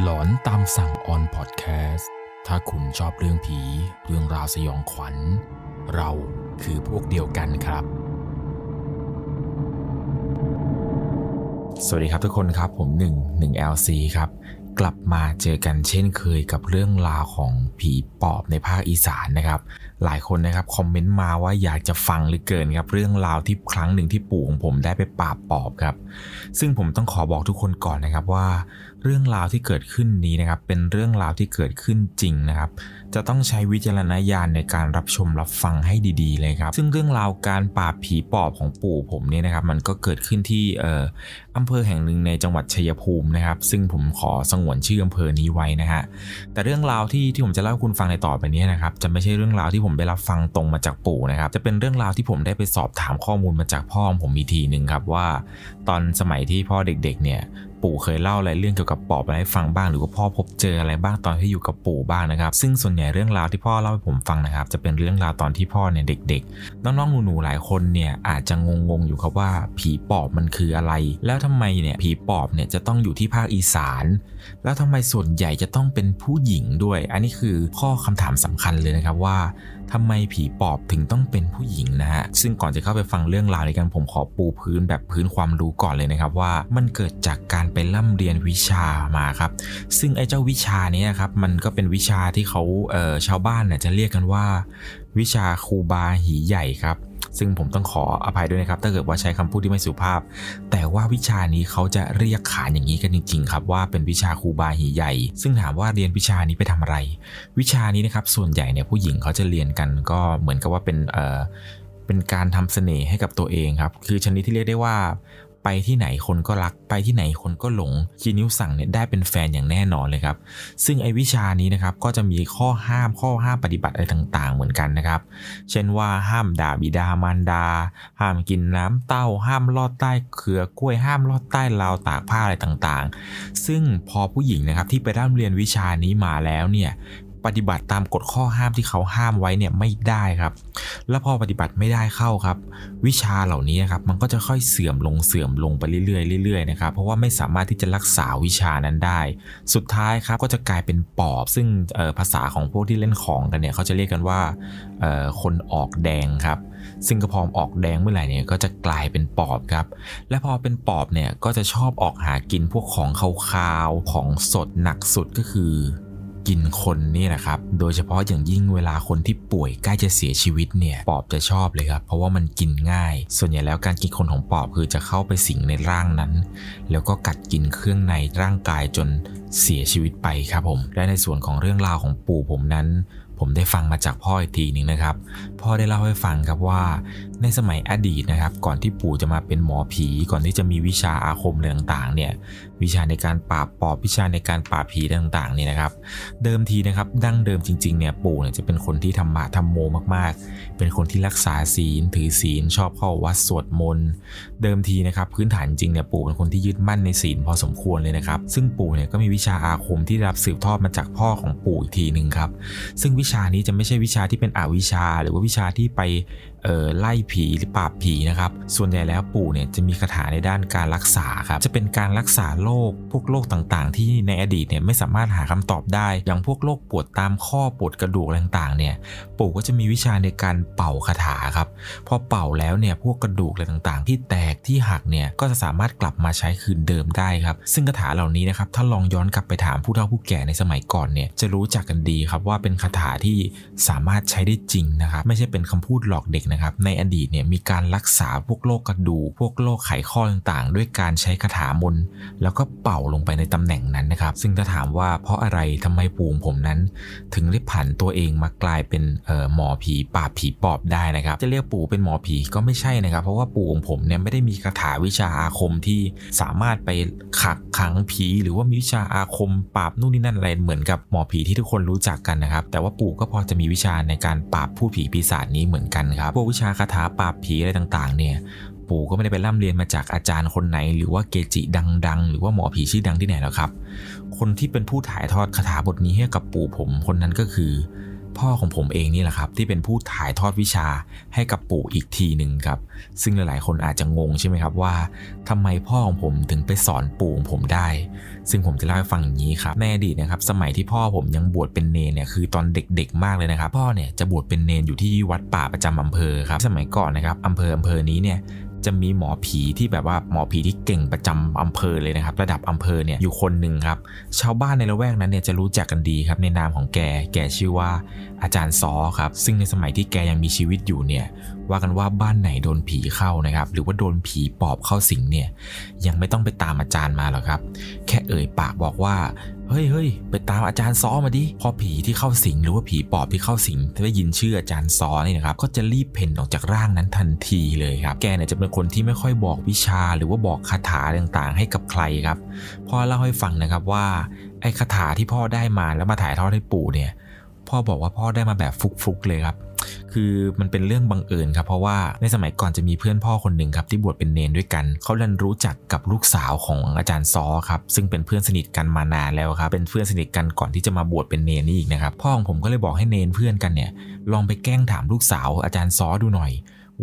หลอนตามสั่งออนพอดแคสต์ ถ้าคุณชอบเรื่องผี เรื่องราวสยองขวัญ เราคือพวกเดียวกันครับ สวัสดีครับทุกคนครับผม1 1 LC ครับ กลับมาเจอกันเช่นเคยกับเรื่องราวของผีปอบในภาคอีสานนะครับ หลายคนนะครับคอมเมนต์มาว่าอยากจะฟังเหลือเกินครับ เรื่องราวที่ครั้งหนึ่งที่ปู่ของผมได้ไปปราบปอบครับ ซึ่งผมต้องขอบอกทุกคนก่อนนะครับว่า เรื่องราวที่เกิดขึ้นนี้นะครับ เป็นเรื่องราวที่เกิดขึ้นจริงนะครับ จะต้องใช้วิจารณญาณในการรับชมรับฟังให้ดี ๆ เลยครับ ซึ่งเรื่องราวการปราบผีปอบของปู่ผมเนี่ยนะครับ มันก็เกิดขึ้นที่เอ่ออำเภอแห่งหนึ่งในจังหวัดชัยภูมินะครับ ซึ่งผมขอสงวนชื่ออำเภอนี้ไว้นะฮะแต่เรื่องราวที่ที่ผมจะเล่าคุณฟังในต่อไปนี้นะครับ จะไม่ใช่เรื่องราวที่ผมได้รับฟังตรงมาจากปู่นะครับ จะเป็นเรื่องราวที่ผมได้ไปสอบถามข้อมูลมาจากพ่อผมอีกทีหนึ่งครับว่า ตอนสมัยที่พ่อเด็กๆเนี่ย ปู่เคยเล่าอะไรเรื่องเกี่ยวกับปอบอะไรให้ฟังบ้าง หรือว่าพ่อพบเจออะไรบ้างตอนที่อยู่กับปู่บ้างนะครับ ซึ่งส่วนใหญ่เรื่องราวที่พ่อเล่าให้ผมฟังนะครับ จะเป็นเรื่องราวตอนที่พ่อเนี่ยเด็กๆ น้องๆหนูๆหลายคนเนี่ยอาจจะงงๆอยู่ครับว่าผีปอบมันคืออะไร แล้วทำไมเนี่ยผีปอบเนี่ยจะต้องอยู่ที่ภาคอีสาน แล้วทำไมส่วนใหญ่จะต้องเป็นผู้หญิงด้วย อันนี้คือข้อคำถามสำคัญเลยนะครับว่าทำไมผีปอบถึงต้องเป็นผู้หญิงนะฮะซึ่งก่อนจะเข้าไปฟังเรื่องราวในกันผมขอปูพื้นแบบพื้นความรู้ก่อนเลยนะครับว่ามันเกิดจากการไปร่ำเรียนวิชามาครับ ซึ่งไอ้เจ้าวิชานี้ครับมันก็เป็นวิชาที่เขาเออชาวบ้านเนี่ยจะเรียกกันว่า วิชาครูบาหีใหญ่ครับ ซึ่งผมต้องขออภัยด้วยนะครับ ถ้าเกิดว่าใช้คำพูดที่ไม่สุภาพ แต่ว่าวิชานี้เขาจะเรียกขานอย่างนี้กันจริง ๆ ครับ ว่าเป็นวิชาครูบาหีใหญ่ ซึ่งถามว่าเรียนวิชานี้ไปทำอะไร วิชานี้นะครับส่วนใหญ่เนี่ยผู้หญิงเขาจะเรียนกันก็เหมือนกับว่าเป็นเอ่อเป็นการทำเสน่ห์ให้กับตัวเองครับ คือชนิดที่เรียกได้ว่า ไปที่ไหนคนก็รักไปที่ไหนคนก็หลงคีนิ้วสั่งเนี่ยได้เป็นแฟนอย่างแน่นอนเลยครับ ซึ่งไอ้วิชานี้นะครับก็จะมีข้อห้ามข้อห้ามปฏิบัติอะไรต่างๆ เหมือนกันนะครับ เช่นว่าห้ามด่าบิดามารดา ห้ามกินน้ำเต้า ห้ามลอดใต้เครือกล้วยห้ามลอดใต้ราวตากผ้าอะไรต่างๆ ซึ่งพอผู้หญิงนะครับที่ไปร่ำเรียนวิชานี้มาแล้วเนี่ย ปฏิบัติตามกฎข้อห้ามที่เขาห้ามไว้เนี่ยไม่ได้ครับ แล้วพอปฏิบัติไม่ได้เข้าครับ วิชาเหล่านี้นะครับมันก็จะค่อยเสื่อมลงเสื่อมลงไปเรื่อยๆเรื่อยๆนะครับเพราะว่าไม่สามารถที่จะรักษาวิชานั้นได้ สุดท้ายครับก็จะกลายเป็นปอบ ซึ่งภาษาของพวกที่เล่นของกันเนี่ยเขาจะเรียกกันว่าคนออกแดงครับซึ่งกระพอมออกแดงเมื่อไหร่เนี่ยก็จะกลายเป็นปอบครับ และพอเป็นปอบเนี่ยก็จะชอบออกหากินพวกของคาวๆของสดหนักสุดก็คือ กินคนนี่แหละครับ โดยเฉพาะอย่างยิ่งเวลาคนที่ป่วยใกล้จะเสียชีวิตเนี่ย ปอบจะชอบเลยครับ เพราะว่ามันกินง่าย ส่วนใหญ่แล้วการกินคนของปอบคือจะเข้าไปสิงในร่างนั้น แล้วก็กัดกินเครื่องในร่างกายจนเสียชีวิตไปครับผม และในส่วนของเรื่องราวของปู่ผมนั้น ผมได้ฟังมาจากพ่ออีกทีหนึ่งนะครับ พ่อได้เล่าให้ฟังครับว่า ในสมัยอดีตนะครับ ก่อนที่ปู่จะมาเป็นหมอผี ก่อนที่จะมีวิชาอาคมอะไรต่างๆเนี่ยวิชาในการปราบปอบวิชาในการปราบผีต่างๆเนี่ยนะครับ เดิมทีนะครับดั้งเดิมจริงๆเนี่ยปู่เนี่ยจะเป็นคนที่ทำมาทำโมมากๆ เป็นคนที่รักษาศีล ถือศีลชอบเข้าวัดสวดมนต์เดิมทีนะครับพื้นฐานจริงเนี่ยปู่เป็นคนที่ยึดมั่นในศีลพอสมควรเลยนะครับ ซึ่งปู่เนี่ยก็มีวิชาอาคมที่รับสืบทอดมาจากพ่อของปู่อีกทีหนึ่งครับซึ่งวิชานี้จะไม่ใช่วิชาที่เป็นอวิชาหรือว่าวิชาที่ไป เอ่อไล่ผีหรือปราบผีนะครับ ส่วนใหญ่แล้วปู่เนี่ยจะมีคาถาในด้านการรักษาครับ จะเป็นการรักษาโรคพวกโรคต่างๆ ที่ในอดีตเนี่ยไม่สามารถหาคำตอบได้ อย่างพวกโรคปวดตามข้อปวดกระดูกต่างๆ เนี่ย ปู่ก็จะมีวิชาในการเป่าคาถาครับ พอเป่าแล้วเนี่ยพวกกระดูกอะไรต่างๆ ที่แตกที่หักเนี่ยก็จะสามารถกลับมาใช้คืนเดิมได้ครับ ซึ่งคาถาเหล่านี้นะครับถ้าลองย้อนกลับไปถามผู้เฒ่าผู้แก่ในสมัยก่อนเนี่ยจะรู้จักกันดีครับว่าเป็นคาถาที่สามารถใช้ได้จริงนะครับ ไม่ใช่เป็นคำพูดหลอกเด็กนะครับในอดีตเนี่ยมีการรักษาพวกโรคกระดูกพวกโรคไขข้อต่างๆ ด้วยการใช้คาถามนแล้วก็เป่าลงไปในตำแหน่งนั้นนะครับ ซึ่งถ้าถามว่าเพราะอะไรทำไมปู่ผมนั้น ถึงได้ผันตัวเองมากลายเป็นหมอผีปราบผีปอบได้นะครับ จะเรียกปู่เป็นหมอผีก็ไม่ใช่นะครับ เพราะว่าปู่ของผมเนี่ยไม่ได้มีคาถาวิชาอาคมที่สามารถไปขักขังผี หรือว่ามีวิชาอาคมปราบนู่นนี่นั่นอะไรเหมือนกับหมอผีที่ทุกคนรู้จักกันนะครับ แต่ว่าปู่ก็พอจะมีวิชาในการปราบผู้ผีปีศาจนี้เหมือนกันครับพวกวิชาคาถาปราบผีอะไรต่างๆ เนี่ย ปู่ก็ไม่ได้ไปร่ำเรียนมาจากอาจารย์คนไหน หรือว่าเกจิดังๆ หรือว่าหมอผีชื่อดังที่ไหนหรอกครับ คนที่เป็นผู้ถ่ายทอดคาถาบทนี้ให้กับปู่ผมคนนั้นก็คือ พ่อของผมเองนี่แหละครับ ที่เป็นผู้ถ่ายทอดวิชาให้กับปู่อีกทีหนึ่งครับ ซึ่งหลายๆ คนอาจจะงงใช่ไหมครับว่าทำไมพ่อของผมถึงไปสอนปู่ของผมได้ ซึ่งผมจะเล่าให้ฟังอย่างนี้ครับในอดีนะครับ สมัยที่พ่อผมยังบวชเป็นเนรเนี่ยคือตอนเด็กๆ มากเลยนะครับ พ่อเนี่ยจะบวชเป็นเนรอยู่ที่วัดป่าประจำอำเภอครับ สมัยก่อนนะครับอำเภออำเภอนี้เนี่ย จะมีหมอผีที่แบบว่าหมอผีที่เก่งประจำอำเภอเลยนะครับ ระดับอำเภอเนี่ยอยู่คนหนึ่งครับ ชาวบ้านในละแวกนั้นเนี่ยจะรู้จักกันดีครับในนามของแก แกชื่อว่าอาจารย์ซอครับ ซึ่งในสมัยที่แกยังมีชีวิตอยู่เนี่ยว่ากันว่าบ้านไหนโดนผีเข้านะครับ หรือว่าโดนผีปอบเข้าสิงเนี่ยยังไม่ต้องไปตามอาจารย์มาหรอกครับ แค่เอ่ยปากบอกว่า เฮ้ยเฮ้ยไปตามอาจารย์ซอมาดิพอผีที่เข้าสิงหรือว่าผีปอบที่เข้าสิงได้ยินชื่ออาจารย์ซอนี่นะครับก็จะรีบเพ่นออกจากร่างนั้นทันทีเลยครับแกเนี่ยจะเป็นคนที่ไม่ค่อยบอกวิชาหรือว่าบอกคาถาต่างๆ ให้กับใครครับพ่อเล่าให้ฟังนะครับว่าไอ้คาถาที่พ่อได้มาแล้วมาถ่ายทอดให้ปู่เนี่ยพ่อบอกว่าพ่อได้มาแบบฟุกๆเลยครับ คือมันเป็นเรื่องบังเอิญครับเพราะว่าในสมัยก่อนจะมีเพื่อนพ่อคนหนึ่งครับที่บวชเป็นเนนด้วยกัน เขาดันรู้จักกับลูกสาวของอาจารย์ซอครับซึ่งเป็นเพื่อนสนิทกันมานานแล้วครับเป็นเพื่อนสนิทกันก่อนที่จะมาบวชเป็นเนนนี่อีกนะครับพ่อของผมก็เลยบอกให้เนนเพื่อนกันเนี่ยลองไปแกล้งถามลูกสาวอาจารย์ซอดูหน่อย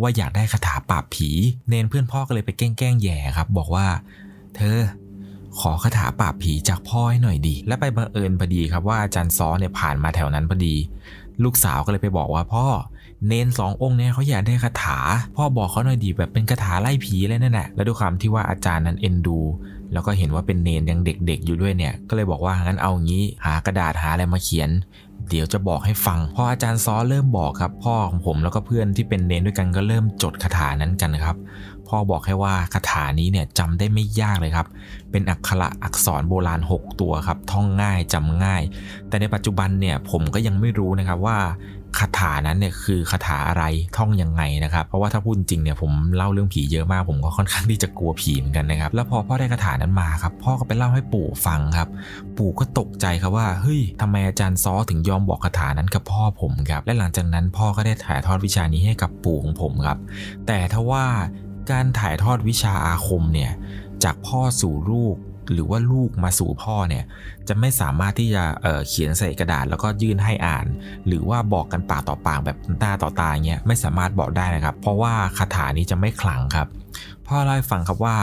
ว่าอยากได้คาถาปราบผี เนนเพื่อนพ่อก็เลยไปแกล้งแกล้งแย่ครับบอกว่า เธอขอคาถาปราบผีจากพ่อให้หน่อยดี และไปบังเอิญพอดีครับว่าอาจารย์ซอเนี่ยผ่านมาแถวนั้นพอดี ลูกสาวก็เลยไปบอกว่าพ่อ เนนสององค์เนี่ยเขาอยากได้คาถา พ่อบอกเขาหน่อยดีแบบเป็นคาถาไล่ผีเลยนั่นแหละและด้วยความที่ว่าอาจารย์นั้นเอ็นดู แล้วก็เห็นว่าเป็นเนนยังเด็กๆอยู่ด้วยเนี่ย ก็เลยบอกว่างั้นเอางี้ หากระดาษหาอะไรมาเขียนเดี๋ยวจะบอกให้ฟัง พออาจารย์ซอเริ่มบอกครับ พ่อของผมแล้วก็เพื่อนที่เป็นเนนด้วยกันก็เริ่มจดคาถานั้นกันครับ พ่อบอกแค่ว่าคาถานี้เนี่ยจำได้ไม่ยากเลยครับ เป็นอักขระอักษรโบราณ 6 ตัวครับ ท่องง่ายจำง่าย แต่ในปัจจุบันเนี่ยผมก็ยังไม่รู้นะครับว่าคาถานั้นเนี่ยคือคาถาอะไรท่องยังไงนะครับ เพราะว่าถ้าพูดจริงเนี่ยผมเล่าเรื่องผีเยอะมาก ผมก็ค่อนข้างที่จะกลัวผีเหมือนกันนะครับ แล้วพอพ่อได้คาถานั้นมาครับ พ่อก็ไปเล่าให้ปู่ฟังครับ ปู่ก็ตกใจครับว่าเฮ้ยทำไมอาจารย์ซอถึงยอมบอกคาถานั้นกับพ่อผมครับและหลังจากนั้นพ่อก็ได้ถ่ายทอดวิชานี้ให้กับปู่ของผมครับ แต่ถ้าว่า การถ่ายทอดวิชาอาคมเนี่ยจากพ่อสู่ลูกหรือว่าลูกมาสู่พ่อเนี่ยจะไม่สามารถที่จะเเขียนใส่กระดาษแล้วก็ยื่นให้อ่าน หรือว่าบอกกันปากต่อปากแบบตาต่อตาเงี้ยไม่สามารถบอกได้นะครับ เพราะว่าคาถานี้จะไม่ขลังครับพ่อเล่าให้ฟังครับว่า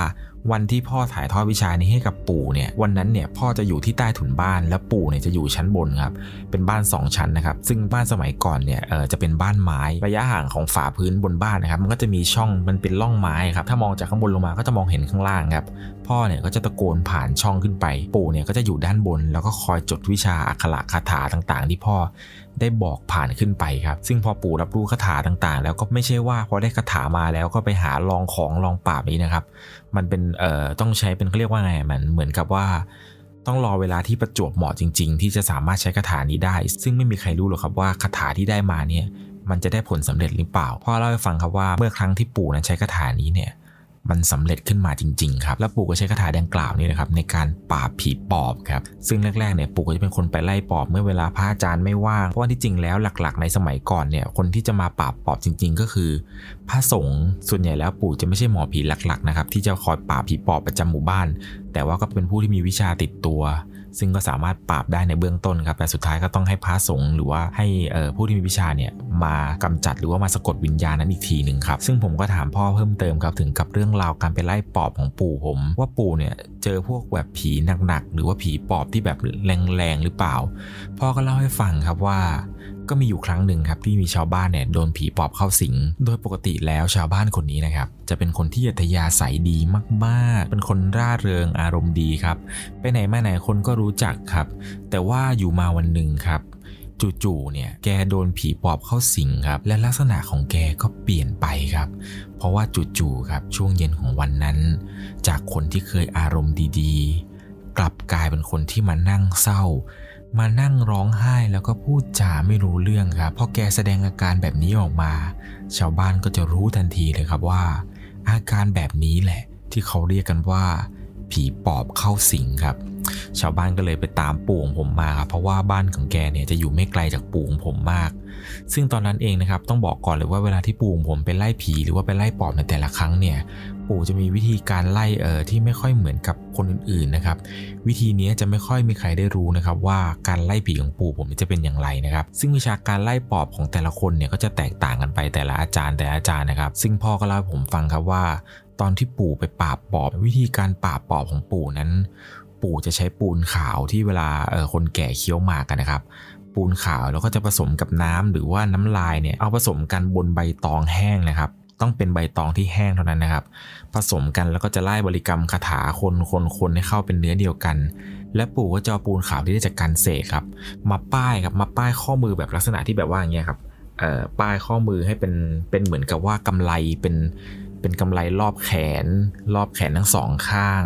วันที่พ่อถ่ายทอดวิชานี้ให้กับปู่เนี่ยวันนั้นเนี่ยพ่อจะอยู่ที่ใต้ถุนบ้านและปู่เนี่ยจะอยู่ชั้นบนครับเป็นบ้าน 2 ชั้นนะครับซึ่งบ้านสมัยก่อนเนี่ยเออจะเป็นบ้านไม้ระยะห่างของฝาพื้นบนบ้านนะครับมันก็จะมีช่องมันเป็นร่องไม้ครับถ้ามองจากข้างบนลงมาก็จะมองเห็นข้างล่างครับ พ่อเนี่ยก็จะตะโกนผ่านช่องขึ้นไป ปู่เนี่ยก็จะอยู่ด้านบน แล้วก็คอยจดวิชาอักขระคาถาต่างๆ ที่พ่อได้บอกผ่านขึ้นไปครับ ซึ่งพอปู่รับรู้คาถาต่างๆ แล้วก็ไม่ใช่ว่าพอได้คาถามาแล้วก็ไปหาลองของลองปราบนี้นะครับ มันเป็นเอ่อต้องใช้เป็นเขาเรียกว่าไงมันเหมือนกับว่าต้องรอเวลาที่ประจวบเหมาะจริง ๆ ที่จะสามารถใช้คาถานี้ได้ ซึ่งไม่มีใครรู้หรอกครับว่าคาถาที่ได้มาเนี่ยมันจะได้ผลสำเร็จหรือเปล่าพ่อเล่าให้ฟังครับว่าเมื่อครั้งที่ปู่นั้นใช้คาถานี้เนี่ย มันสำเร็จขึ้นมาจริงๆครับแล้วปู่ก็ใช้คาถาดังกล่าวนี่นะครับในการปราบผีปอบครับซึ่งแรกๆเนี่ยปู่ก็จะเป็นคนไปไล่ปอบเมื่อเวลาพระอาจารย์ไม่ว่างเพราะว่าที่จริงแล้วหลักๆ ในสมัยก่อนเนี่ยคนที่จะมาปราบปอบจริง ๆ ก็คือ พระสงฆ์ส่วนใหญ่แล้วปู่จะไม่ใช่หมอผีหลักๆนะครับที่จะคอยปราบผีปอบประจำหมู่บ้าน แต่ว่าก็เป็นผู้ที่มีวิชาติดตัว ซึ่งก็สามารถปราบได้ในเบื้องต้นครับ แต่สุดท้ายก็ต้องให้พระสงฆ์หรือว่าให้ผู้ที่มีวิชาเนี่ยมากำจัดหรือว่ามาสะกดวิญญาณนั้นอีกทีหนึ่งครับ ซึ่งผมก็ถามพ่อเพิ่มเติมครับถึงกับเรื่องราวการไปไล่ปอบของปู่ผม ว่าปู่เนี่ยเจอพวกแบบผีหนักๆหรือว่าผีปอบที่แบบแรงๆหรือเปล่า พ่อก็เล่าให้ฟังครับว่า ก็มีอยู่ครั้งหนึ่งครับที่มีชาวบ้านเนี่ยโดนผีปอบเข้าสิง โดยปกติแล้วชาวบ้านคนนี้นะครับจะเป็นคนที่อัธยาศัยดีมากๆ เป็นคนร่าเริงอารมณ์ดีครับ ไปไหนมาไหนคนก็รู้จักครับ แต่ว่าอยู่มาวันหนึ่งครับจู่ๆ เนี่ย แกโดนผีปอบเข้าสิงครับ และลักษณะของแกก็เปลี่ยนไปครับ เพราะว่าจู่ๆ ครับ ช่วงเย็นของวันนั้น จากคนที่เคยอารมณ์ดีๆ กลับกลายเป็นคนที่มานั่งเศร้า มานั่งร้องไห้แล้วก็พูดจาไม่รู้เรื่องครับพอแกแสดงอาการแบบนี้ออกมา ชาวบ้านก็จะรู้ทันทีเลยครับว่า อาการแบบนี้แหละ ที่เขาเรียกกันว่า ผีปอบเข้าสิงครับ ชาวบ้านก็เลยไปตามปู่ของผมมาครับเพราะว่าบ้านของแกเนี่ยจะอยู่ไม่ไกลจากปู่ของผมมาก ซึ่งตอนนั้นเองนะครับต้องบอกก่อนเลยว่าเวลาที่ปู่ของผมไปไล่ผีหรือว่าไปไล่ปอบในแต่ละครั้งเนี่ย ปู่จะมีวิธีการไล่เออที่ไม่ค่อยเหมือนกับคนอื่นๆนะครับ วิธีนี้จะไม่ค่อยมีใครได้รู้นะครับว่าการไล่ผีของปู่ผมจะเป็นอย่างไรนะครับ ซึ่งวิชาการไล่ปอบของแต่ละคนเนี่ยก็จะแตกต่างกันไปแต่ละอาจารย์แต่ละอาจารย์นะครับ ซึ่งพ่อก็เล่าผมฟังครับว่า ตอนที่ปู่ไปปราบปอบวิธีการปราบปอบของปู่นั้น ปู่จะใช้ปูนขาวที่เวลาเออคนแก่เคี้ยวหมากกันนะครับปูนขาวแล้วก็จะผสมกับน้ำหรือว่าน้ำลายเนี่ยเอาผสมกันบนใบตองแห้งนะครับ ต้องเป็นใบตองที่แห้งเท่านั้นนะครับ ผสมกันแล้วก็จะไล่บริกรรมคาถาคนคนคนให้เข้าเป็นเนื้อเดียวกัน และปู่ก็จะเอาปูนขาวที่ได้จากการเสกครับ มาป้ายครับมาป้ายข้อมือแบบลักษณะที่แบบว่าอย่างเงี้ยครับเอ่อป้ายข้อมือให้เป็นเป็นเหมือนกับว่ากำไลเป็นเป็นกำไลรอบแขน รอบแขนทั้งสองข้าง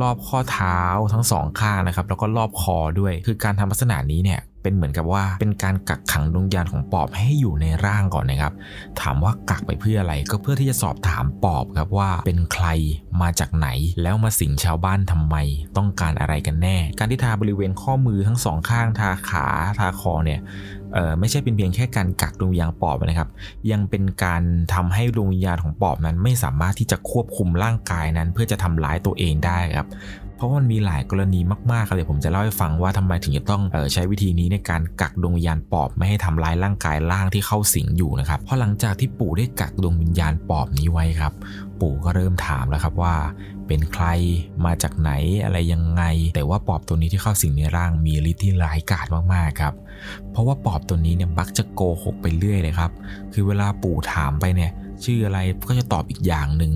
รอบข้อเท้าทั้งสองข้างนะครับ แล้วก็รอบคอด้วย คือการทำลักษณะนี้เนี่ย เป็นเหมือนกับว่าเป็นการกักขังดวงวิญญาณของปอบให้อยู่ในร่างก่อนนะครับ ถามว่ากักไปเพื่ออะไรก็เพื่อที่จะสอบถามปอบครับว่าเป็นใครมาจากไหน แล้วมาสิงชาวบ้านทำไม ต้องการอะไรกันแน่ การที่ทาบริเวณข้อมือทั้งสองข้างทาขาทาคอเนี่ยเออไม่ใช่เป็นเพียงแค่การกักดวงวิญญาณปอบนะครับ ยังเป็นการทำให้ดวงวิญญาณของปอบนั้นไม่สามารถที่จะควบคุมร่างกายนั้น เพื่อจะทำร้ายตัวเองได้ครับ เพราะมันมีหลายกรณีมากๆครับเดี๋ยวผมจะเล่าให้ฟังว่าทำไมถึงจะต้องออใช้วิธีนี้ในการกักดวงวิญญาณปอบไม่ให้ทำร้ายร่างกายร่างที่เข้าสิงอยู่นะครับเพราะหลังจากที่ปู่ได้กักดวงวิญญาณปอบนี้ไว้ครับ ปู่ก็เริ่มถามแล้วครับว่าเป็นใครมาจากไหนอะไรยังไง แต่ว่าปอบตัวนี้ที่เข้าสิงในร่างมีฤทธิ์ที่ร้ายกาจมากๆครับ เพราะว่าปอบตัวนี้เนี่ยมักจะโกหกไปเรื่อยเลยครับ คือเวลาปู่ถามไปเนี่ย ชื่ออะไรก็จะตอบอีกอย่างหนึ่ง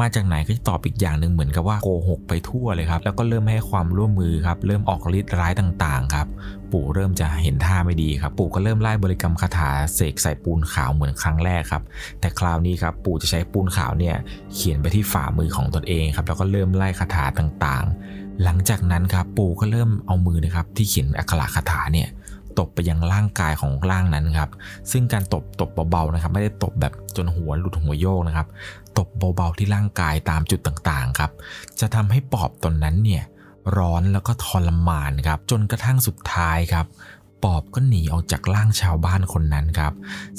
มาจากไหนก็จะตอบอีกอย่างหนึ่งเหมือนกับว่าโกหกไปทั่วเลยครับ แล้วก็เริ่มให้ความร่วมมือครับ เริ่มออกฤทธิ์ร้ายต่างๆครับ ปู่เริ่มจะเห็นท่าไม่ดีครับ ปู่ก็เริ่มไล่บริกรรมคาถาเสกใส่ปูนขาวเหมือนครั้งแรกครับ แต่คราวนี้ครับปู่จะใช้ปูนขาวเนี่ยเขียนไปที่ฝ่ามือของตนเองครับ แล้วก็เริ่มไล่คาถาต่างๆ หลังจากนั้นครับปู่ก็เริ่มเอามือนะครับที่เขียนอักขระคาถาเนี่ย ตบไปยังร่างกายของร่างนั้นครับซึ่งการตบตบเบาๆนะครับ ไม่ได้ตบแบบจนหัวหลุดหัวโยกนะครับ ตบเบาๆที่ร่างกายตามจุดต่างๆครับ จะทำให้ปอบตนนั้นเนี่ยร้อนแล้วก็ทรมานครับจนกระทั่งสุดท้ายครับปอบก็หนีออกจากร่างชาวบ้านคนนั้นครับ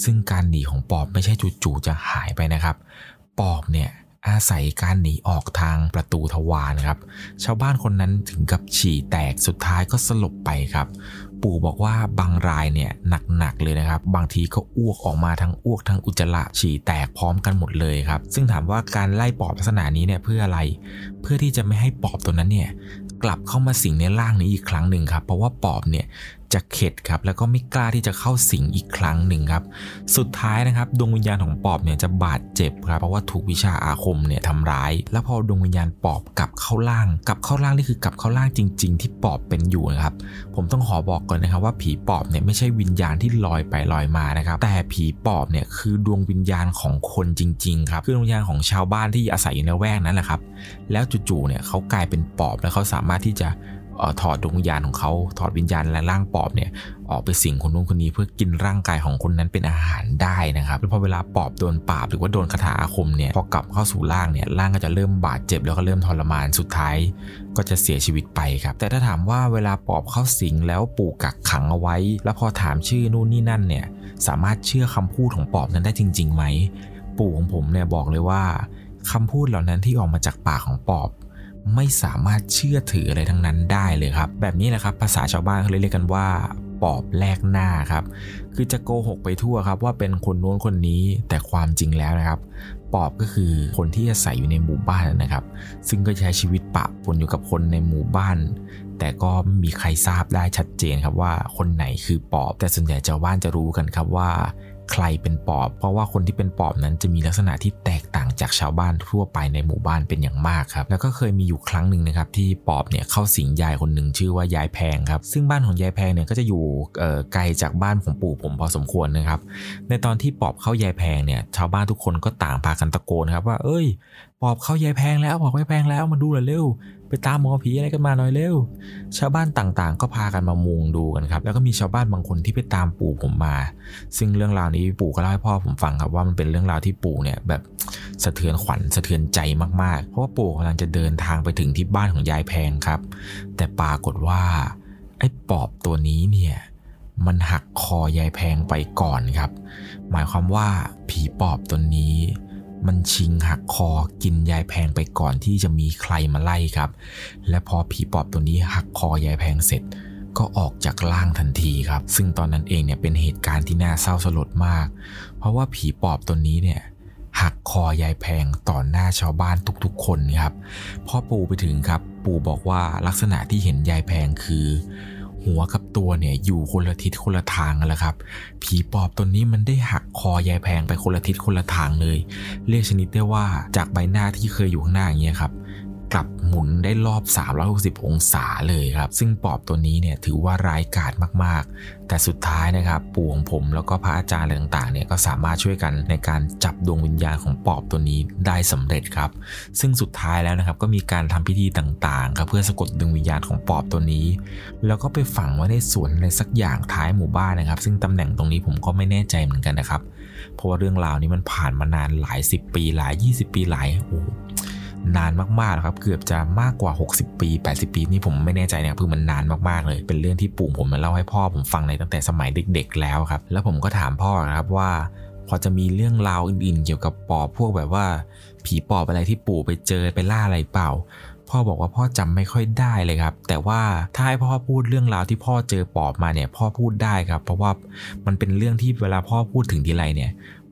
ซึ่งการหนีของปอบไม่ใช่จู่ๆจะหายไปนะครับ ปอบเนี่ยอาศัยการหนีออกทางประตูทวารครับ ชาวบ้านคนนั้นถึงกับฉี่แตกสุดท้ายก็สลบไปครับ ปู่บอกว่าบางรายเนี่ยหนักๆเลยนะครับ บางทีก็อ้วกออกมาทั้งอ้วกทั้งอุจจาระฉี่แตกพร้อมกันหมดเลยครับ ซึ่งถามว่าการไล่ปอบลักษณะนี้เนี่ยเพื่ออะไร เพื่อที่จะไม่ให้ปอบตัวนั้นเนี่ยกลับเข้ามาสิงในร่างนี้อีกครั้งหนึ่งครับ เพราะว่าปอบเนี่ย จะเข็ดครับแล้วก็ไม่กล้าที่จะเข้าสิงอีกครั้งหนึ่งครับ สุดท้ายนะครับดวงวิญญาณของปอบเนี่ยจะบาดเจ็บครับเพราะว่าถูกวิชาอาคมเนี่ยทำร้าย แล้วพอดวงวิญญาณปอบกลับเข้าร่าง กลับเข้าร่างนี่คือกลับเข้าร่างจริง ๆ ที่ปอบเป็นอยู่นะครับ ผมต้องขอบอกก่อนนะครับว่าผีปอบเนี่ยไม่ใช่วิญญาณที่ลอยไปลอยมานะครับ แต่ผีปอบเนี่ยคือดวงวิญญาณของคนจริงๆครับคือดวงวิญญาณของชาวบ้านที่อาศัยอยู่ในแวกนั้นแหละครับ แล้วจู่ๆเนี่ยเขากลายเป็นปอบแล้วเขาสามารถที่จะ ถอดดวงวิญญาณของเขาถอดวิญญาณและร่างปอบเนี่ยออกไปสิงคนนู้นคนนี้เพื่อกินร่างกายของคนนั้นเป็นอาหารได้นะครับแล้วพอเวลาปอบโดนปราบหรือว่าโดนคาถาอาคมเนี่ยพอกลับเข้าสู่ร่างเนี่ยร่างก็จะเริ่มบาดเจ็บแล้วก็เริ่มทรมานสุดท้าย ก็จะเสียชีวิตไปครับ แต่ถ้าถามว่าเวลาปอบเข้าสิงแล้วปู่กักขังเอาไว้ แล้วพอถามชื่อนู่นนี่นั่นเนี่ยสามารถเชื่อคำพูดของปอบนั้นได้จริงๆไหมปู่ของผมเนี่ยบอกเลยว่าคำพูดเหล่านั้นที่ออกมาจากปากของปอบ ไม่สามารถเชื่อถืออะไรทั้งนั้นได้เลยครับ แบบนี้แหละครับภาษาชาวบ้านเขาเรียกกันว่าปอบแลกหน้าครับ คือจะโกหกไปทั่วครับ ว่าเป็นคนโน้นคนนี้แต่ความจริงแล้วนะครับ ปอบก็คือคนที่อาศัยอยู่ในหมู่บ้านนะครับ ซึ่งก็ใช้ชีวิตปะปนอยู่กับคนในหมู่บ้าน แต่ก็ไม่มีใครทราบได้ชัดเจนครับว่าคนไหนคือปอบ แต่ส่วนใหญ่ชาวบ้านจะรู้กันครับว่า ใครเป็นปอบ เพราะว่าคนที่เป็นปอบนั้นจะมีลักษณะที่แตกต่างจากชาวบ้านทั่วไปในหมู่บ้านเป็นอย่างมากครับ แล้วก็เคยมีอยู่ครั้งหนึ่งนะครับที่ปอบเนี่ยเข้าสิงยายคนหนึ่งชื่อว่ายายแพงครับ ซึ่งบ้านของยายแพงเนี่ยก็จะอยู่ไกลจากบ้านของปู่ผมพอสมควรนะครับ ในตอนที่ปอบเข้ายายแพงเนี่ยชาวบ้านทุกคนก็ต่างพากันตะโกนครับว่าเอ้ยปอบเข้ายายแพงแล้วปอบยายแพงแล้วมาดูเลยเร็ว ไปตามหมอผีอะไรกันมาหน่อยเร็ว ชาวบ้านต่างๆ ก็พากันมามุงดูกันครับ แล้วก็มีชาวบ้านบางคนที่ไปตามปู่ผมมา ซึ่งเรื่องราวนี้ปู่ก็เล่าให้พ่อผมฟังครับว่ามันเป็นเรื่องราวที่ปู่เนี่ยแบบสะเทือนขวัญสะเทือนใจมากๆ เพราะว่าปู่กำลังจะเดินทางไปถึงที่บ้านของยายแพงครับ แต่ปรากฏว่าไอ้ปอบตัวนี้เนี่ยมันหักคอยายแพงไปก่อนครับ หมายความว่าผีปอบตัวนี้ มันชิงหักคอกินยายแพงไปก่อนที่จะมีใครมาไล่ครับ และพอผีปอบตัวนี้หักคอยายแพงเสร็จ ก็ออกจากร่างทันทีครับ ซึ่งตอนนั้นเองเนี่ยเป็นเหตุการณ์ที่น่าเศร้าสลดมาก เพราะว่าผีปอบตัวนี้เนี่ยหักคอยายแพงต่อหน้าชาวบ้านทุกๆ คนครับพ่อปู่ไปถึงครับ ปู่บอกว่าลักษณะที่เห็นยายแพงคือ หัวกับตัวเนี่ยอยู่คนละทิศคนละทางกันแล้วครับ ผีปอบตัวนี้มันได้หักคอยายแพงไปคนละทิศคนละทางเลย เรียกชนิดได้ว่าจากใบหน้าที่เคยอยู่ข้างหน้าอย่างเงี้ยครับ กลับหมุนได้รอบ 360 องศาเลยครับ ซึ่งปอบตัวนี้เนี่ยถือว่าร้ายกาจมากๆ แต่สุดท้ายนะครับปู่ของผมแล้วก็พระอาจารย์อะไรต่างๆเนี่ยก็สามารถช่วยกันในการจับดวงวิญญาณของปอบตัวนี้ได้สำเร็จครับ ซึ่งสุดท้ายแล้วนะครับก็มีการทำพิธีต่างๆครับเพื่อสะกดดวงวิญญาณของปอบตัวนี้ แล้วก็ไปฝังไว้ในสวนในสักอย่างท้ายหมู่บ้านนะครับ ซึ่งตำแหน่งตรงนี้ผมก็ไม่แน่ใจเหมือนกันนะครับ เพราะว่าเรื่องราวนี้มันผ่านมานานหลาย 10 ปีหลาย 20 ปีหลายโอ้ นานมากๆแล้วครับ เกือบจะมากกว่า 60 ปี 80 ปีนี่ผมไม่แน่ใจเนี่ยคือมันนานมากๆเลย เป็นเรื่องที่ปู่ผมมาเล่าให้พ่อผมฟังในตั้งแต่สมัยเด็ก ๆ แล้วครับ แล้วผมก็ถามพ่อครับว่า พอจะมีเรื่องราวอื่นๆ เกี่ยวกับปอบพวกแบบว่า ผีปอบอะไรที่ปู่ไปเจอไปล่าอะไรเปล่าพ่อบอกว่าพ่อจำไม่ค่อยได้เลยครับ แต่ว่าถ้าให้พ่อพูดเรื่องราวที่พ่อเจอปอบมาเนี่ย พ่อพูดได้ครับ เพราะว่ามันเป็นเรื่องที่เวลาพ่อพูดถึงทีไรเนี่ย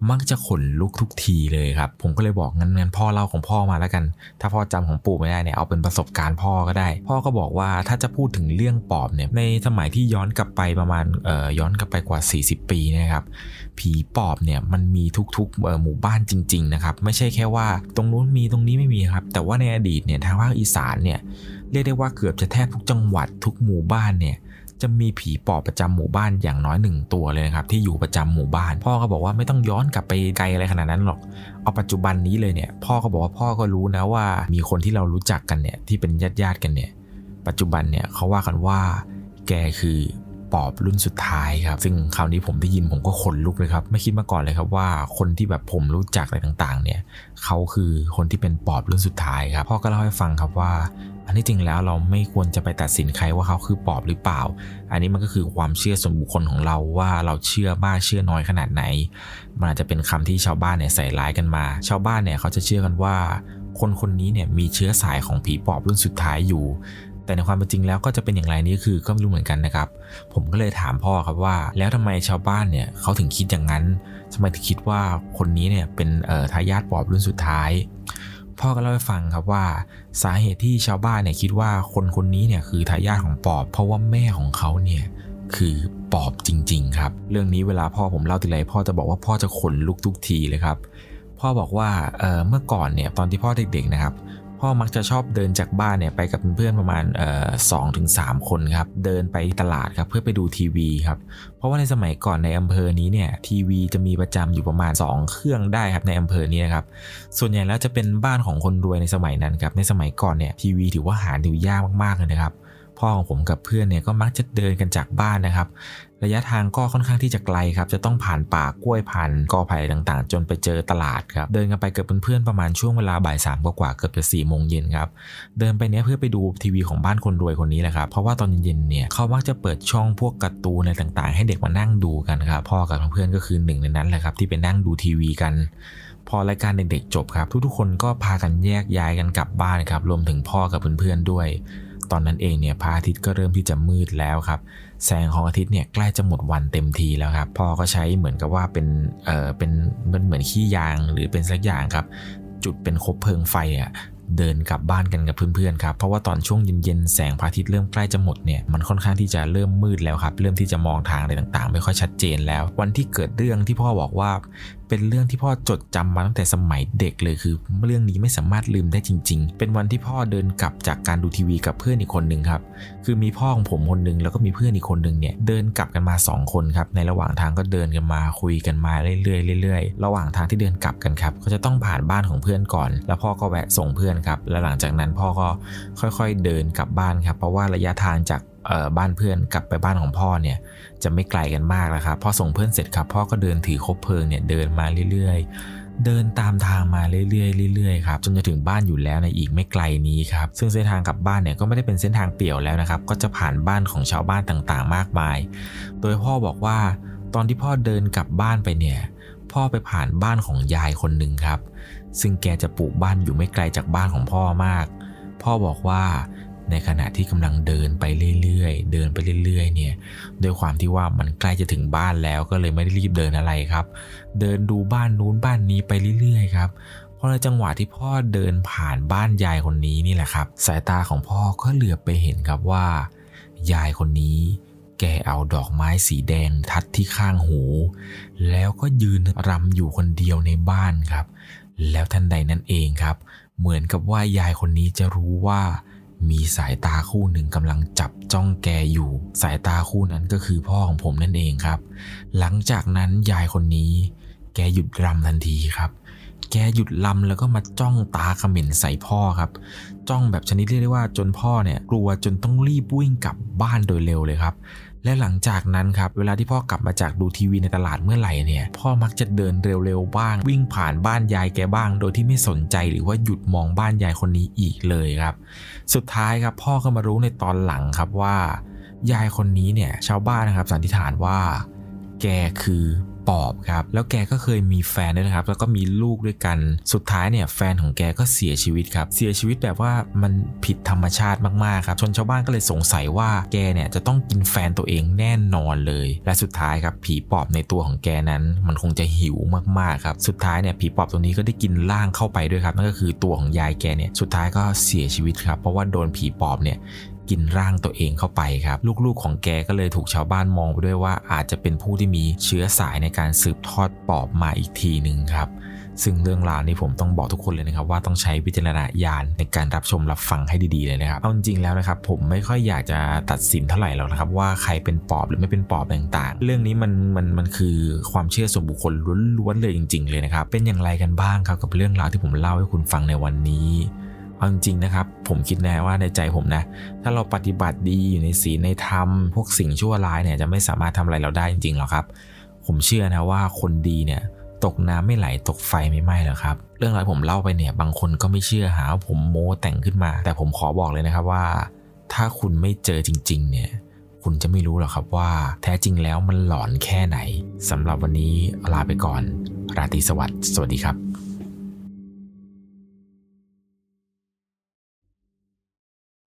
มักจะขนลุกทุกทีเลยครับ ผมก็เลยบอกงั้นงั้นพ่อเล่าของพ่อมาแล้วกัน ถ้าพ่อจำของปู่ไม่ได้เนี่ยเอาเป็นประสบการณ์พ่อก็ได้ พ่อก็บอกว่าถ้าจะพูดถึงเรื่องปอบเนี่ยในสมัยที่ย้อนกลับไปประมาณเอ่อย้อนกลับไปกว่า 40 ปีนะครับผีปอบเนี่ยมันมีทุกๆหมู่บ้านจริงๆนะครับไม่ใช่แค่ว่าตรงนู้นมีตรงนี้ไม่มีครับ แต่ว่าในอดีตเนี่ยทางภาคอีสานเนี่ยเรียกได้ว่าเกือบจะแทบทุกจังหวัดทุกหมู่บ้านเนี่ย จะมีผีปอบประจำหมู่บ้านอย่างน้อยหนึ่งตัวเลยนะครับที่อยู่ประจำหมู่บ้าน พ่อก็บอกว่าไม่ต้องย้อนกลับไปไกลอะไรขนาดนั้นหรอกเอาปัจจุบันนี้เลยเนี่ย พ่อก็บอกว่าพ่อก็รู้นะว่า มีคนที่เรารู้จักกันเนี่ยที่เป็นญาติญาติกันเนี่ย ปัจจุบันเนี่ยเขาว่ากันว่า แกคือปอบรุ่นสุดท้ายครับ ซึ่งคราวนี้ผมได้ยินผมก็ขนลุกเลยครับ ไม่คิดมาก่อนเลยครับว่าคนที่แบบผมรู้จักอะไรต่างๆ เนี่ยเขาคือคนที่เป็นปอบรุ่นสุดท้ายครับพ่อก็เล่าให้ฟังครับว่า อันที่จริงแล้วเราไม่ควรจะไปตัดสินใครว่าเขาคือปอบหรือเปล่า อันนี้มันก็คือความเชื่อส่วนบุคคลของเราว่าเราเชื่อมากเชื่อน้อยขนาดไหน มันอาจจะเป็นคำที่ชาวบ้านเนี่ยใส่ร้ายกันมา ชาวบ้านเนี่ยเขาจะเชื่อกันว่า คนคนนี้เนี่ยมีเชื้อสายของผีปอบรุ่นสุดท้ายอยู่ แต่ในความเป็นจริงแล้วก็จะเป็นอย่างไรนี่คือก็ไม่รู้เหมือนกันนะครับ ผมก็เลยถามพ่อครับว่า แล้วทำไมชาวบ้านเนี่ยเขาถึงคิดอย่างนั้นทำไมถึงคิดว่าคนนี้เนี่ยเป็นเอ่อทายาทปอบรุ่นสุดท้าย พ่อก็เล่าให้ฟังครับว่า สาเหตุที่ชาวบ้านเนี่ยคิดว่าคนคนนี้เนี่ยคือทายาทของปอบ เพราะว่าแม่ของเขาเนี่ยคือปอบจริง ๆ ครับ เรื่องนี้เวลาพ่อผมเล่าทีไรพ่อจะบอกว่าพ่อจะขนลุกทุกทีเลยครับ พ่อบอกว่าเออเมื่อก่อนเนี่ยตอนที่พ่อเด็กๆนะครับ พ่อมักจะชอบเดินจากบ้านเนี่ยไปกับเพื่อนๆประมาณสองถึงสามคนครับเดินไปตลาดครับเพื่อไปดูทีวีครับเพราะว่าในสมัยก่อนในอำเภอนี้เนี่ยทีวีจะมีประจำอยู่ประมาณ 2 เครื่องได้ครับในอำเภอนี้นะครับส่วนใหญ่แล้วจะเป็นบ้านของคนรวยในสมัยนั้นครับในสมัยก่อนเนี่ยทีวีถือว่าหาดูยากมากๆเลยนะครับพ่อของผมกับเพื่อนเนี่ยก็มักจะเดินกันจากบ้านนะครับ ระยะทางก็ค่อนข้างที่จะไกลครับ จะต้องผ่านป่ากล้วยพันธุ์กอไผ่ต่างๆ จนไปเจอตลาดครับ เดินกันไปเกือบเพื่อนๆประมาณช่วงเวลาบ่ายสามกว่าเกือบจะสี่โมงเย็นครับ เดินไปเนี้ยเพื่อไปดูทีวีของบ้านคนรวยคนนี้แหละครับ เพราะว่าตอนเย็นๆเนี่ยเขามักจะเปิดช่องพวกการ์ตูนอะไรต่างๆ ให้เด็กมานั่งดูกันครับ พ่อกับเพื่อนก็คือหนึ่งในนั้นแหละครับที่ไปนั่งดูทีวีกันพอรายการเด็กๆจบครับ ทุกๆคนก็พากันแยกย้ายกันกลับบ้านครับรวมถึงพ่อกับเพื่อนๆด้วย ตอนนั้นเองเนี่ยพระอาทิตย์ก็เริ่มที่จะมืดแล้วครับ แสงของอาทิตย์เนี่ยใกล้จะหมดวันเต็มทีแล้วครับพ่อก็ใช้เหมือนกับว่าเป็นเอ่อเป็นมันเหมือนขี้ยางหรือเป็นสักอย่างครับ จุดเป็นคบเพลิงไฟอะเดินกลับบ้านกันกับเพื่อนๆครับ เพราะว่าตอนช่วงเย็นๆแสงพระอาทิตย์เริ่มใกล้จะหมดเนี่ยมันค่อนข้างที่จะเริ่มมืดแล้วครับ เริ่มที่จะมองทางอะไรต่างๆ ไม่ค่อยชัดเจนแล้ว วันที่เกิดเรื่องที่พ่อบอกว่า เป็นเรื่องที่พ่อจดจำมาตั้งแต่สมัยเด็กเลยคือ เรื่องนี้ไม่สามารถลืมได้จริง ๆ เป็นวันที่พ่อเดินกลับจากการดูทีวีกับเพื่อนอีกคนหนึ่งครับ คือมีพ่อของผมคนหนึ่งแล้วก็มีเพื่อนอีกคนหนึ่งเนี่ยเดินกลับกันมา 2 คนครับ ในระหว่างทางก็เดินกันมาคุยกันมาเรื่อยๆเรื่อยๆ ระหว่างทางที่เดินกลับกันครับก็จะต้องผ่านบ้านของเพื่อนก่อน แล้วพ่อก็แวะส่งเพื่อนครับ แล้วหลังจากนั้นพ่อก็ค่อยๆ เดินกลับบ้านครับ เพราะว่าระยะทางจาก บ้านเพื่อนกลับไปบ้านของพ่อเนี่ยจะไม่ไกลกันมากแล้วครับพอส่งเพื่อนเสร็จครับพ่อก็เดินถือคบเพลิงเนี่ยเดินมาเรื่อยๆ เดินตามทางมาเรื่อยๆเรื่อยๆครับจนจะถึงบ้านอยู่แล้วในอีกไม่ไกลนี้ครับซึ่งเส้นทางกลับบ้านเนี่ยก็ไม่ได้เป็นเส้นทางเปี่ยวแล้วนะครับ ก็จะผ่านบ้านของชาวบ้านต่างๆ มากมาย โดยพ่อบอกว่า ตอนที่พ่อเดินกลับบ้านไปเนี่ยพ่อไปผ่านบ้านของยายคนหนึ่งครับ ซึ่งแกจะปลูกบ้านอยู่ไม่ไกลจากบ้านของพ่อมาก พ่อบอกว่า ในขณะที่กำลังเดินไปเรื่อยๆ เดินไปเรื่อยๆ เนี่ย ด้วยความที่ว่ามันใกล้จะถึงบ้านแล้วก็เลยไม่ได้รีบเดินอะไรครับ เดินดูบ้านนู้นบ้านนี้ไปเรื่อยๆ ครับพอในจังหวะที่พ่อเดินผ่านบ้านยายคนนี้นี่แหละครับ สายตาของพ่อก็เหลือบไปเห็นครับว่า ยายคนนี้ แกเอาดอกไม้สีแดงทัดที่ข้างหู แล้วก็ยืนรำอยู่คนเดียวในบ้านครับ แล้วทันใดนั้นเองครับ เหมือนกับว่ายายคนนี้จะรู้ว่า มีสายตาคู่หนึ่งกำลังจับจ้องแกอยู่ สายตาคู่นั้นก็คือพ่อของผมนั่นเองครับ หลังจากนั้นยายคนนี้ แกหยุดรำทันทีครับ แกหยุดลำแล้วก็มาจ้องตาเขม็นใส่พ่อครับ จ้องแบบชนิดเรียกได้ว่าจนพ่อเนี่ยกลัวจนต้องรีบวิ่งกลับบ้านโดยเร็วเลยครับ และหลังจากนั้นครับเวลาที่พ่อกลับมาจากดูทีวีในตลาดเมื่อไหร่เนี่ยพ่อมักจะเดินเร็วๆบ้าง วิ่งผ่านบ้านยายแกบ้าง โดยที่ไม่สนใจหรือว่าหยุดมองบ้านยายคนนี้อีกเลยครับ สุดท้ายครับพ่อก็มารู้ในตอนหลังครับว่า ยายคนนี้เนี่ยชาวบ้านนะครับสันนิษฐานว่า แกคือ ปอบครับ แล้วแกก็เคยมีแฟนด้วยนะครับ แล้วก็มีลูกด้วยกัน สุดท้ายเนี่ยแฟนของแกก็เสียชีวิตครับ เสียชีวิตแบบว่ามันผิดธรรมชาติมากๆครับชนชาวบ้านก็เลยสงสัยว่าแกเนี่ยจะต้องกินแฟนตัวเองแน่นอนเลย และสุดท้ายครับผีปอบในตัวของแกนั้น มันคงจะหิวมากๆครับ สุดท้ายเนี่ยผีปอบตัวนี้ก็ได้กินร่างเข้าไปด้วยครับ นั่นก็คือตัวของยายแกเนี่ย สุดท้ายก็เสียชีวิตครับ เพราะว่าโดนผีปอบเนี่ย กินร่างตัวเองเข้าไปครับ ลูกๆของแกก็เลยถูกชาวบ้านมองไปด้วยว่าอาจจะเป็นผู้ที่มีเชื้อสายในการสืบทอดปอบมาอีกทีหนึ่งครับซึ่งเรื่องราวนี้ผมต้องบอกทุกคนเลยนะครับ ว่าต้องใช้วิจารณญาณในการรับชมรับฟังให้ดีๆเลยนะครับเอาจริงๆแล้วนะครับ ผมไม่ค่อยอยากจะตัดสินเท่าไหร่หรอกนะครับ ว่าใครเป็นปอบหรือไม่เป็นปอบต่างๆ เรื่องนี้มันมันมันคือความเชื่อส่วนบุคคลล้วนๆเลยจริง ๆ เลยนะครับเป็นอย่างไรกันบ้างครับกับเรื่องราวที่ผมเล่าให้คุณฟังในวันนี้ เอาจริงนะครับ ผมคิดแน่ว่าในใจผมนะ ถ้าเราปฏิบัติดีอยู่ในศีลในธรรม พวกสิ่งชั่วร้ายเนี่ยจะไม่สามารถทำอะไรเราได้จริงๆหรอกครับ ผมเชื่อนะว่าคนดีเนี่ยตกน้ำไม่ไหลตกไฟไม่ไหม้หรอกครับ เรื่องราวผมเล่าไปเนี่ยบางคนก็ไม่เชื่อหาว่าผมโม้แต่งขึ้นมา แต่ผมขอบอกเลยนะครับว่า ถ้าคุณไม่เจอจริง ๆ เนี่ยคุณจะไม่รู้หรอกครับว่า แท้จริงแล้วมันหลอนแค่ไหนสำหรับวันนี้ลาไปก่อน ราตรีสวัสดิ์สวัสดีครับ